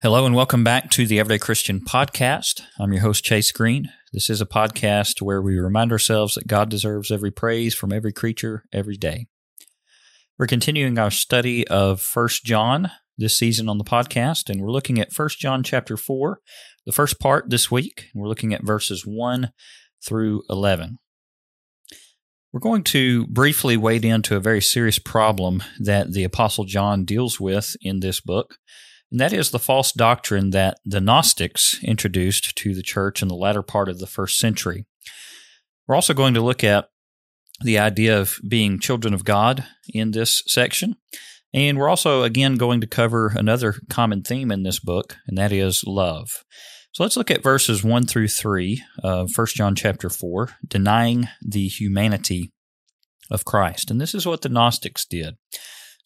Hello and welcome back to the Everyday Christian Podcast. I'm your host, Chase Green. This is a podcast where we remind ourselves that God deserves every praise from every creature every day. We're continuing our study of First John this season on the podcast, and we're looking at First John chapter 4, the first part this week. And we're looking at verses 1 through 11. We're going to briefly wade into a very serious problem that the Apostle John deals with in this book and that is the false doctrine that the Gnostics introduced to the church in the latter part of the first century. We're also going to look at the idea of being children of God in this section. And we're also, again, going to cover another common theme in this book, and that is love. So let's look at verses 1 through 3 of 1 John chapter 4, denying the humanity of Christ. And this is what the Gnostics did.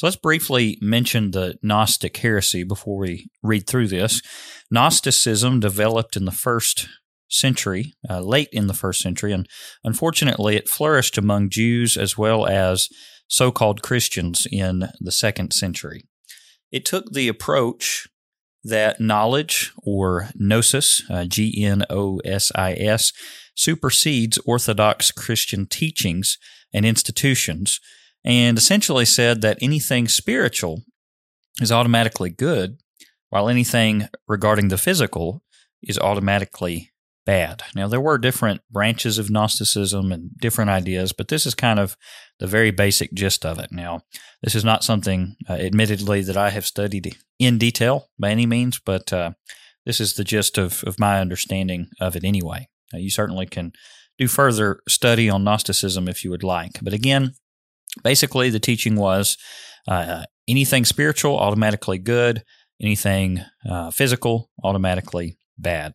So let's briefly mention the Gnostic heresy before we read through this. Gnosticism developed in the first century, uh, late in the first century, and unfortunately it flourished among Jews as well as so called Christians in the second century. It took the approach that knowledge or gnosis, uh, G N O S I S, supersedes Orthodox Christian teachings and institutions and essentially said that anything spiritual is automatically good, while anything regarding the physical is automatically bad. Now, there were different branches of Gnosticism and different ideas, but this is kind of the very basic gist of it. Now, this is not something, uh, admittedly, that I have studied in detail by any means, but uh, this is the gist of, of my understanding of it anyway. Uh, you certainly can do further study on Gnosticism if you would like. But again, basically the teaching was uh, anything spiritual automatically good. Anything uh, physical automatically bad.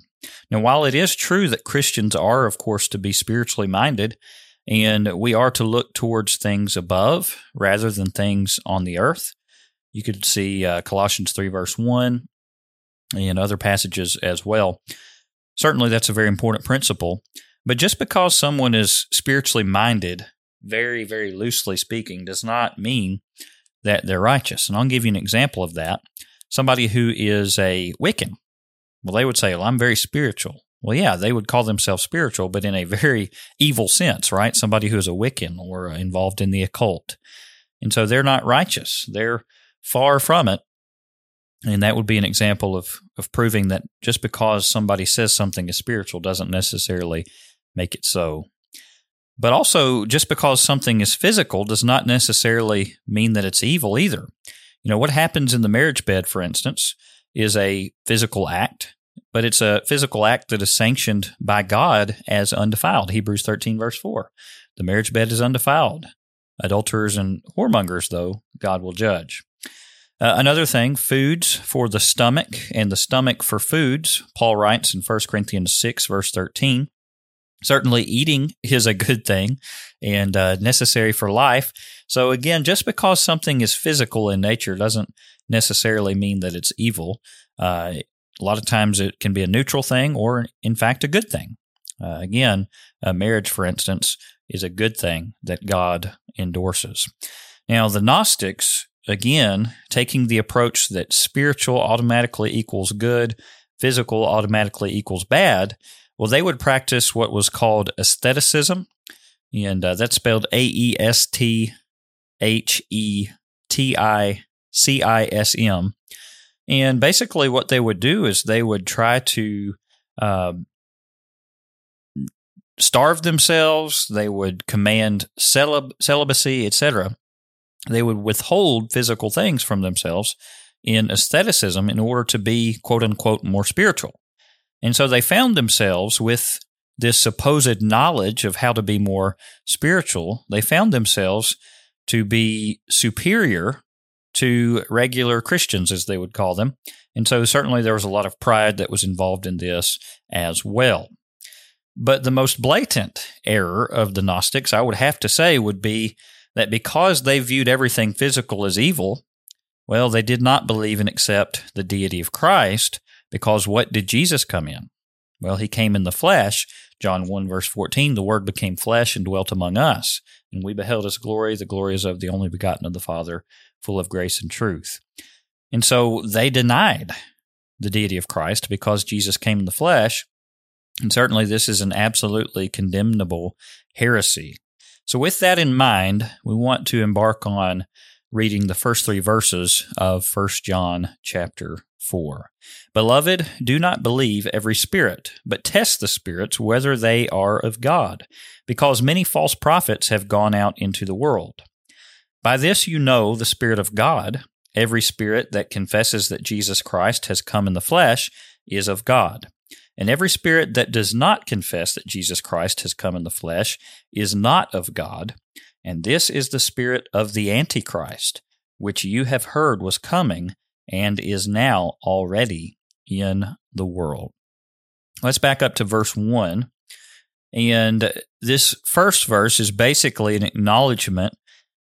Now while it is true that christians are of course to be spiritually minded and we are to look towards things above rather than things on the earth you could see uh, colossians 3 verse 1 and other passages as well. Certainly that's a very important principle but just because someone is spiritually minded very, very loosely speaking, does not mean that they're righteous. And I'll give you an example of that. Somebody who is a Wiccan, well, they would say, Well, I'm very spiritual. Well, yeah, they would call themselves spiritual, but in a very evil sense, right? Somebody who is a Wiccan or involved in the occult. And so they're not righteous. They're far from it. And that would be an example of, of proving that just because somebody says something is spiritual doesn't necessarily make it so. But also, just because something is physical does not necessarily mean that it's evil either. You know, what happens in the marriage bed, for instance, is a physical act, but it's a physical act that is sanctioned by God as undefiled. Hebrews 13, verse 4. The marriage bed is undefiled. Adulterers and whoremongers, though, God will judge. Uh, another thing, foods for the stomach and the stomach for foods. Paul writes in 1 Corinthians 6, verse 13 Certainly, eating is a good thing and uh, necessary for life. So, again, just because something is physical in nature doesn't necessarily mean that it's evil. Uh, a lot of times it can be a neutral thing or, in fact, a good thing. Uh, again, marriage, for instance, is a good thing that God endorses. Now, the Gnostics, again, taking the approach that spiritual automatically equals good, physical automatically equals bad, well, they would practice what was called aestheticism, and uh, that's spelled A E S T H E T I C I S M. And basically, what they would do is they would try to uh, starve themselves. They would command celib- celibacy, etc. They would withhold physical things from themselves in aestheticism in order to be quote unquote more spiritual. And so they found themselves with this supposed knowledge of how to be more spiritual. They found themselves to be superior to regular Christians, as they would call them. And so certainly there was a lot of pride that was involved in this as well. But the most blatant error of the Gnostics, I would have to say, would be that because they viewed everything physical as evil, well, they did not believe and accept the deity of Christ, because what did Jesus come in? Well, he came in the flesh. John 1, verse 14, the Word became flesh and dwelt among us, and we beheld his glory. The glory is of the only begotten of the Father, full of grace and truth. And so they denied the deity of Christ because Jesus came in the flesh. And certainly this is an absolutely condemnable heresy. So, with that in mind, we want to embark on reading the first three verses of 1 John chapter 4. Beloved, do not believe every spirit, but test the spirits whether they are of God, because many false prophets have gone out into the world. By this you know the Spirit of God. Every spirit that confesses that Jesus Christ has come in the flesh is of God. And every spirit that does not confess that Jesus Christ has come in the flesh is not of God. And this is the spirit of the Antichrist, which you have heard was coming and is now already in the world. Let's back up to verse 1. And this first verse is basically an acknowledgement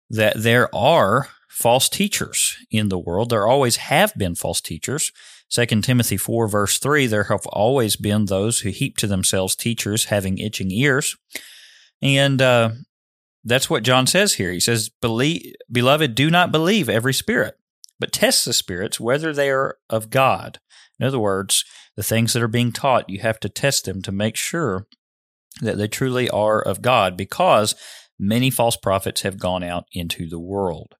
that there are false teachers in the world. There always have been false teachers. 2 Timothy 4, verse 3 there have always been those who heap to themselves teachers having itching ears. And uh, that's what John says here. He says, Beloved, do not believe every spirit, but test the spirits whether they are of God. In other words, the things that are being taught, you have to test them to make sure that they truly are of God because many false prophets have gone out into the world.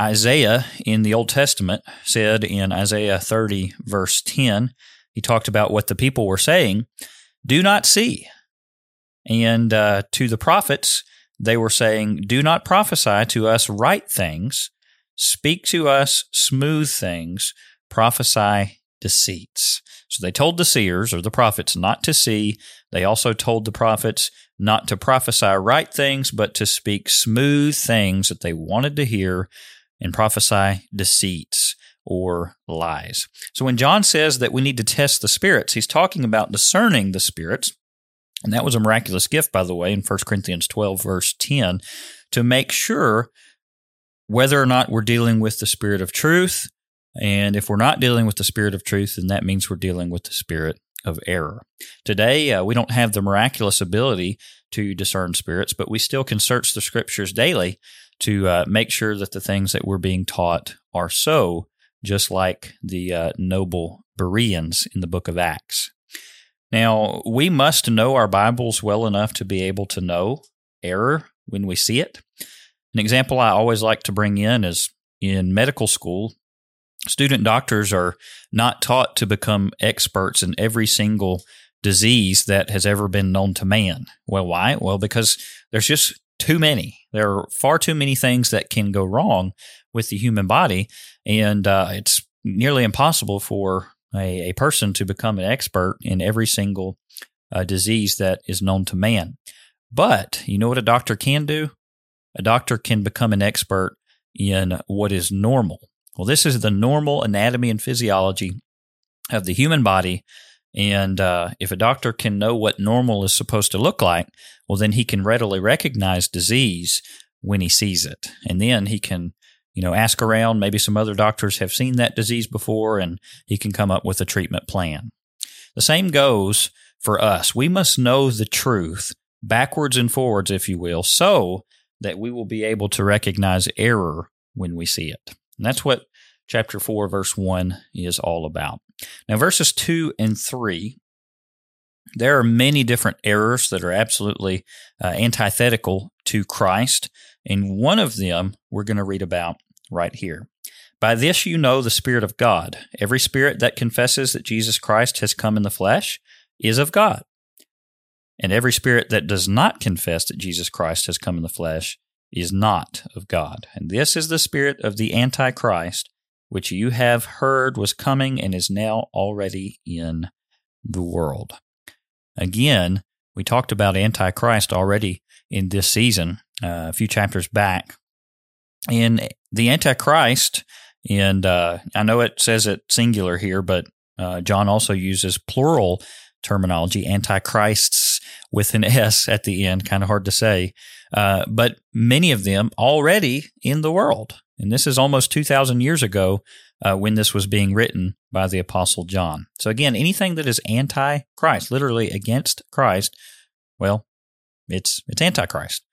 Isaiah in the Old Testament said in Isaiah 30, verse 10, he talked about what the people were saying do not see. And uh, to the prophets, they were saying, Do not prophesy to us right things, Speak to us smooth things, prophesy deceits. So they told the seers or the prophets not to see. They also told the prophets not to prophesy right things, but to speak smooth things that they wanted to hear and prophesy deceits or lies. So when John says that we need to test the spirits, he's talking about discerning the spirits. And that was a miraculous gift, by the way, in 1 Corinthians 12, verse 10, to make sure whether or not we're dealing with the spirit of truth. And if we're not dealing with the spirit of truth, then that means we're dealing with the spirit of error. Today, uh, we don't have the miraculous ability to discern spirits, but we still can search the scriptures daily to uh, make sure that the things that we're being taught are so, just like the uh, noble Bereans in the book of Acts. Now, we must know our Bibles well enough to be able to know error when we see it. An example I always like to bring in is in medical school, student doctors are not taught to become experts in every single disease that has ever been known to man. Well, why? Well, because there's just too many. There are far too many things that can go wrong with the human body, and uh, it's nearly impossible for a, a, person to become an expert in every single uh, disease that is known to man. But you know what a doctor can do? A doctor can become an expert in what is normal. Well, this is the normal anatomy and physiology of the human body. And uh, if a doctor can know what normal is supposed to look like, well, then he can readily recognize disease when he sees it. And then he can, you know, ask around. Maybe some other doctors have seen that disease before and he can come up with a treatment plan. The same goes for us. We must know the truth backwards and forwards, if you will, so that we will be able to recognize error when we see it. And that's what chapter 4, verse 1 is all about. Now, verses 2 and 3, there are many different errors that are absolutely uh, antithetical to Christ. And one of them we're going to read about right here. By this you know the Spirit of God. Every spirit that confesses that Jesus Christ has come in the flesh is of God. And every spirit that does not confess that Jesus Christ has come in the flesh is not of God. And this is the spirit of the Antichrist, which you have heard was coming and is now already in the world. Again, we talked about Antichrist already in this season, uh, a few chapters back. In the Antichrist, and uh, I know it says it singular here, but uh, John also uses plural terminology, antichrists with an S at the end, kind of hard to say. Uh, but many of them already in the world. And this is almost 2,000 years ago uh, when this was being written by the Apostle John. So, again, anything that is anti Christ, literally against Christ, well, it's, it's antichrist.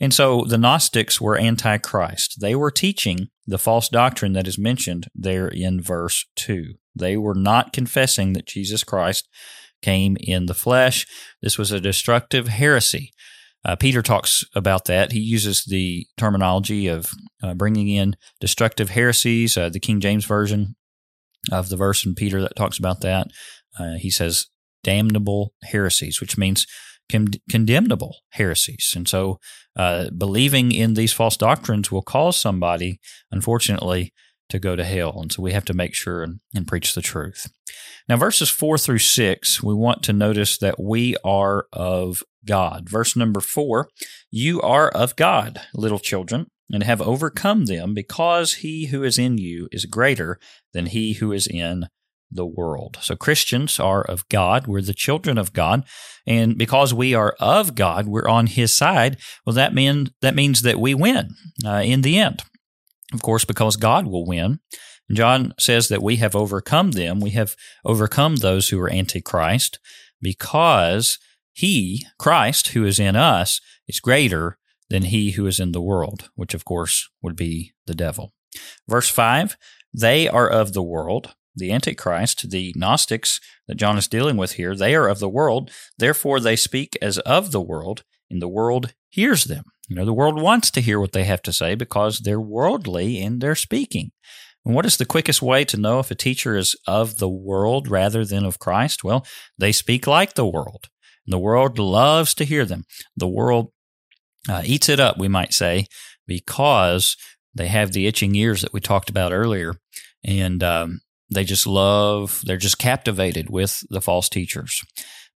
And so the Gnostics were antichrist. They were teaching the false doctrine that is mentioned there in verse 2. They were not confessing that Jesus Christ came in the flesh. This was a destructive heresy. Uh, Peter talks about that. He uses the terminology of uh, bringing in destructive heresies. Uh, the King James Version of the verse in Peter that talks about that, uh, he says damnable heresies, which means con- condemnable heresies. And so, uh, believing in these false doctrines will cause somebody, unfortunately, to go to hell. And so we have to make sure and, and, preach the truth. Now, verses four through six, we want to notice that we are of God. Verse number four, you are of God, little children, and have overcome them because he who is in you is greater than he who is in the world. So Christians are of God. We're the children of God. And because we are of God, we're on his side. Well, that mean, that means that we win uh, in the end. Of course, because God will win. John says that we have overcome them. We have overcome those who are antichrist because he, Christ, who is in us, is greater than he who is in the world, which of course would be the devil. Verse 5 They are of the world, the Antichrist, the Gnostics that John is dealing with here, they are of the world, therefore they speak as of the world, and the world hears them. You know, the world wants to hear what they have to say because they're worldly in their speaking. And what is the quickest way to know if a teacher is of the world rather than of Christ? Well, they speak like the world. The world loves to hear them. The world uh, eats it up, we might say, because they have the itching ears that we talked about earlier. And um, they just love, they're just captivated with the false teachers.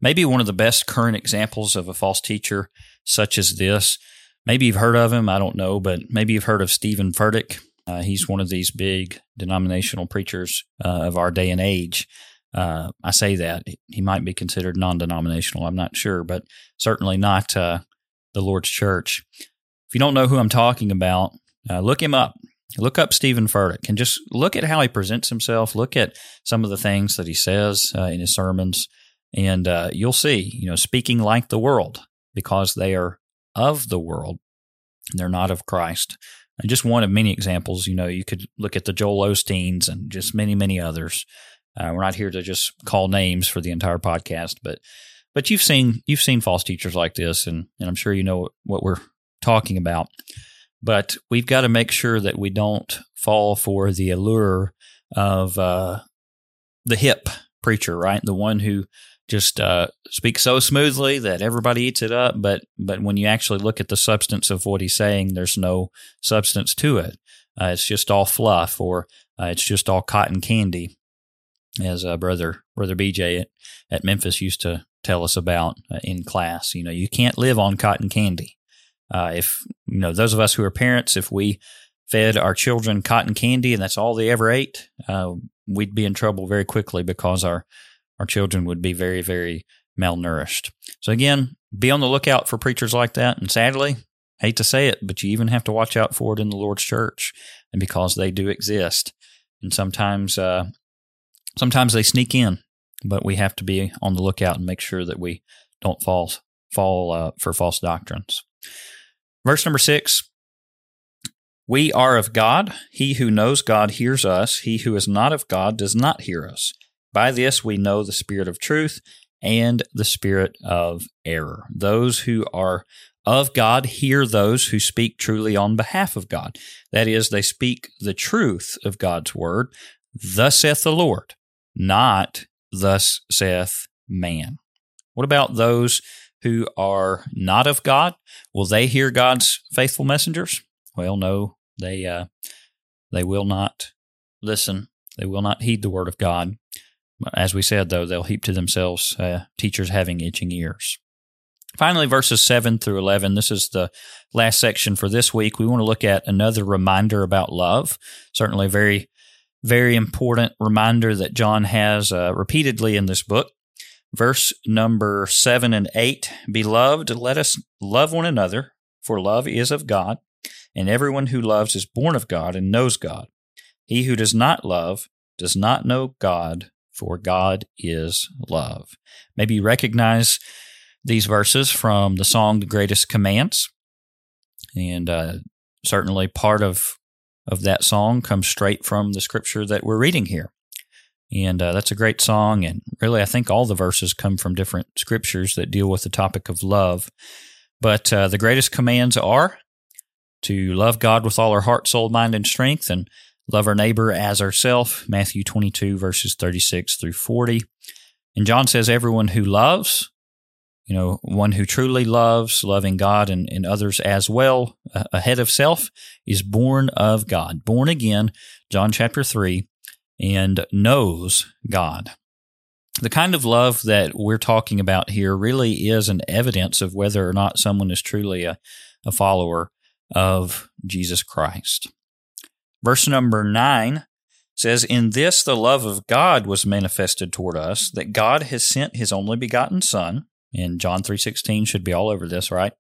Maybe one of the best current examples of a false teacher, such as this, maybe you've heard of him, I don't know, but maybe you've heard of Stephen Furtick. Uh, he's one of these big denominational preachers uh, of our day and age. Uh, I say that he might be considered non-denominational. I'm not sure, but certainly not uh, the Lord's church. If you don't know who I'm talking about, uh, look him up. Look up Stephen Furtick and just look at how he presents himself. Look at some of the things that he says uh, in his sermons, and you'll see, you know, speaking like the world because they are of the world. They're not of Christ. And just one of many examples, you know, you could look at the Joel Osteens and just many, many others. Uh, we're not here to just call names for the entire podcast, but but you've seen you've seen false teachers like this, and and I'm sure you know what we're talking about. But we've got to make sure that we don't fall for the allure of uh, the hip preacher, right? The one who just uh, speaks so smoothly that everybody eats it up. But but when you actually look at the substance of what he's saying, there's no substance to it. Uh, it's just all fluff, or uh, it's just all cotton candy, as uh, brother brother BJ at, at Memphis used to tell us about uh, in class. You know, you can't live on cotton candy. Uh, if you know those of us who are parents, if we fed our children cotton candy and that's all they ever ate, we'd be in trouble very quickly because our our children would be very very malnourished. So again, be on the lookout for preachers like that. And sadly, hate to say it, but you even have to watch out for it in the Lord's church, and because they do exist, and sometimes uh, sometimes they sneak in, but we have to be on the lookout and make sure that we don't fall fall uh, for false doctrines. Verse number six We are of God. He who knows God hears us. He who is not of God does not hear us. By this we know the spirit of truth and the spirit of error. Those who are of God hear those who speak truly on behalf of God. That is, they speak the truth of God's word. Thus saith the Lord, not thus saith man. What about those who are not of God, will they hear God's faithful messengers? Well, no, they uh, they will not listen. They will not heed the word of God. As we said, though, they'll heap to themselves uh, teachers having itching ears. Finally, verses 7 through 11. This is the last section for this week. We want to look at another reminder about love. Certainly, a very, very important reminder that John has uh, repeatedly in this book. Verse number 7 and 8 Beloved, let us love one another, for love is of God, and everyone who loves is born of God and knows God. He who does not love does not know God, for God is love. Maybe you recognize these verses from the song The Greatest Commands, and uh, certainly part of of that song comes straight from the scripture that we're reading here. And uh, that's a great song. And really, I think all the verses come from different scriptures that deal with the topic of love. But uh, the greatest commands are to love God with all our heart, soul, mind, and strength, and love our neighbor as ourself. Matthew 22, verses 36 through 40. And John says, everyone who loves, you know, one who truly loves, loving God and, and others as well, uh, ahead of self, is born of God, born again, John chapter 3, and knows God. The kind of love that we're talking about here really is an evidence of whether or not someone is truly a, a follower of Jesus Christ. Verse number 9 says, In this the love of God was manifested toward us, that God has sent his only begotten Son. And John 3.16 should be all over this, right?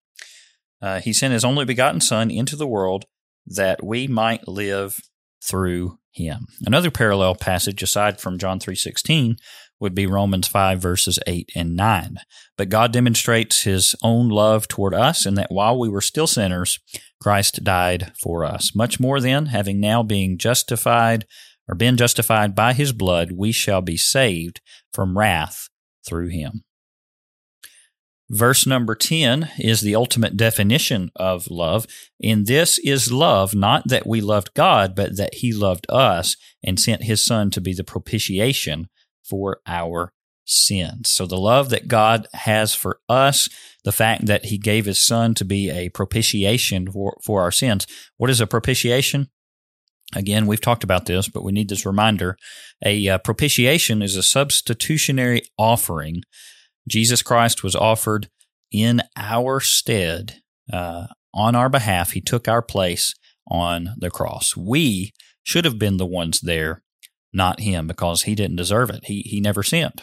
Uh, he sent his only begotten Son into the world that we might live through him. Another parallel passage aside from John 3:16 would be Romans 5 verses 8 and 9. But God demonstrates his own love toward us in that while we were still sinners, Christ died for us. Much more then, having now being justified or been justified by his blood, we shall be saved from wrath through him. Verse number 10 is the ultimate definition of love. And this is love, not that we loved God, but that He loved us and sent His Son to be the propitiation for our sins. So the love that God has for us, the fact that He gave His Son to be a propitiation for, for our sins. What is a propitiation? Again, we've talked about this, but we need this reminder. A uh, propitiation is a substitutionary offering Jesus Christ was offered in our stead uh, on our behalf. He took our place on the cross. We should have been the ones there, not him, because he didn't deserve it. He he never sinned,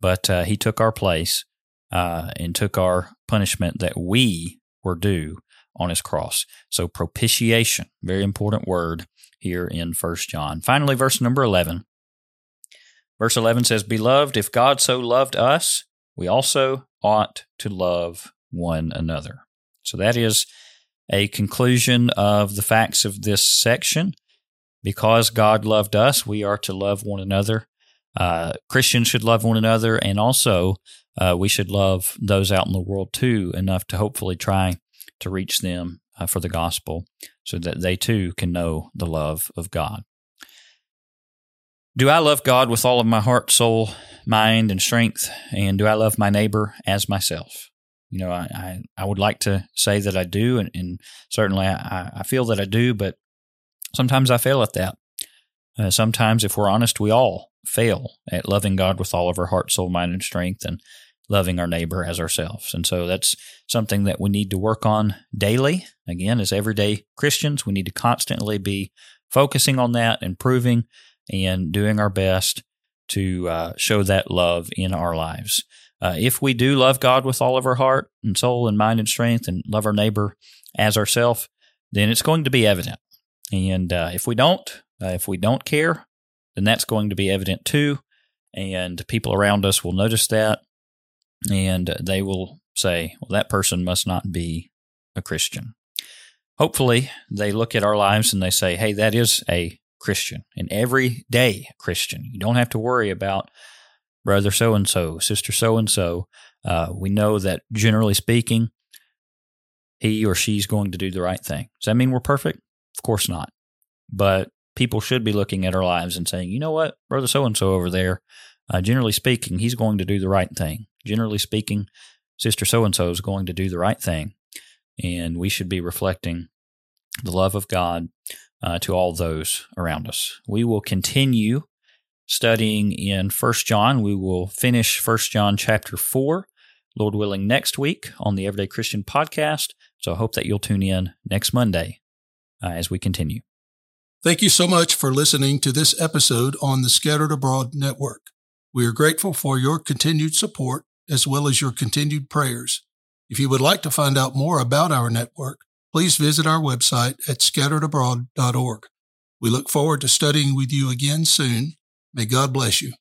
but uh, he took our place uh, and took our punishment that we were due on his cross. So propitiation, very important word here in First John. Finally, verse number eleven. Verse 11 says, Beloved, if God so loved us, we also ought to love one another. So that is a conclusion of the facts of this section. Because God loved us, we are to love one another. Uh, Christians should love one another, and also uh, we should love those out in the world too, enough to hopefully try to reach them uh, for the gospel so that they too can know the love of God. Do I love God with all of my heart, soul, mind, and strength? And do I love my neighbor as myself? You know, I, I, I would like to say that I do, and, and certainly I, I feel that I do, but sometimes I fail at that. Uh, sometimes, if we're honest, we all fail at loving God with all of our heart, soul, mind, and strength, and loving our neighbor as ourselves. And so that's something that we need to work on daily. Again, as everyday Christians, we need to constantly be focusing on that, improving, and doing our best to uh, show that love in our lives. Uh, if we do love God with all of our heart and soul and mind and strength and love our neighbor as ourself, then it's going to be evident. And uh, if we don't, uh, if we don't care, then that's going to be evident too. And people around us will notice that and they will say, well, that person must not be a Christian. Hopefully, they look at our lives and they say, hey, that is a Christian, an everyday Christian. You don't have to worry about brother so and so, sister so and so. We know that generally speaking, he or she's going to do the right thing. Does that mean we're perfect? Of course not. But people should be looking at our lives and saying, you know what, brother so and so over there, uh, generally speaking, he's going to do the right thing. Generally speaking, sister so and so is going to do the right thing. And we should be reflecting the love of God uh, to all those around us. We will continue studying in First John. We will finish First John chapter 4, Lord willing, next week on the Everyday Christian podcast. So I hope that you'll tune in next Monday uh, as we continue. Thank you so much for listening to this episode on the Scattered Abroad Network. We are grateful for your continued support as well as your continued prayers. If you would like to find out more about our network, please visit our website at scatteredabroad.org. We look forward to studying with you again soon. May God bless you.